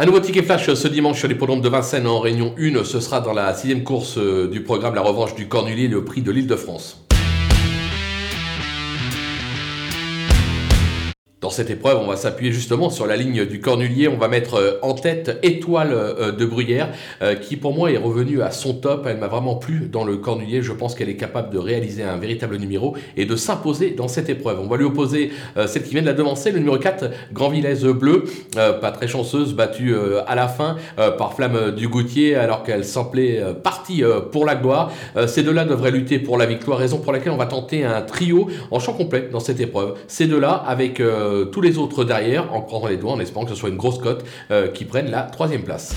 Un nouveau ticket flash ce dimanche sur l'hippodrome de Vincennes en Réunion 1. Ce sera dans la sixième course euh, du programme La Revanche du Cornulier, le prix de l'île Dans cette épreuve, on va s'appuyer justement sur la ligne du Cornulier. On va mettre euh, en tête Étoile euh, de Bruyère, euh, qui pour moi est revenue à son top. Elle m'a vraiment plu dans le Cornulier. Je pense qu'elle est capable de réaliser un véritable numéro et de s'imposer dans cette épreuve. On va lui opposer celle qui vient de la devancer, le numéro 4, Grand Bleu. Pas très chanceuse, battue à la fin par Flamme du Goutier, alors qu'elle semblait partie pour la gloire. Ces deux-là devraient lutter pour la victoire, raison pour laquelle on va tenter un trio en champ complet dans cette épreuve. Ces deux-là avec tous les autres derrière en croisant les doigts en espérant que ce soit une grosse cote euh, qui prenne la troisième place.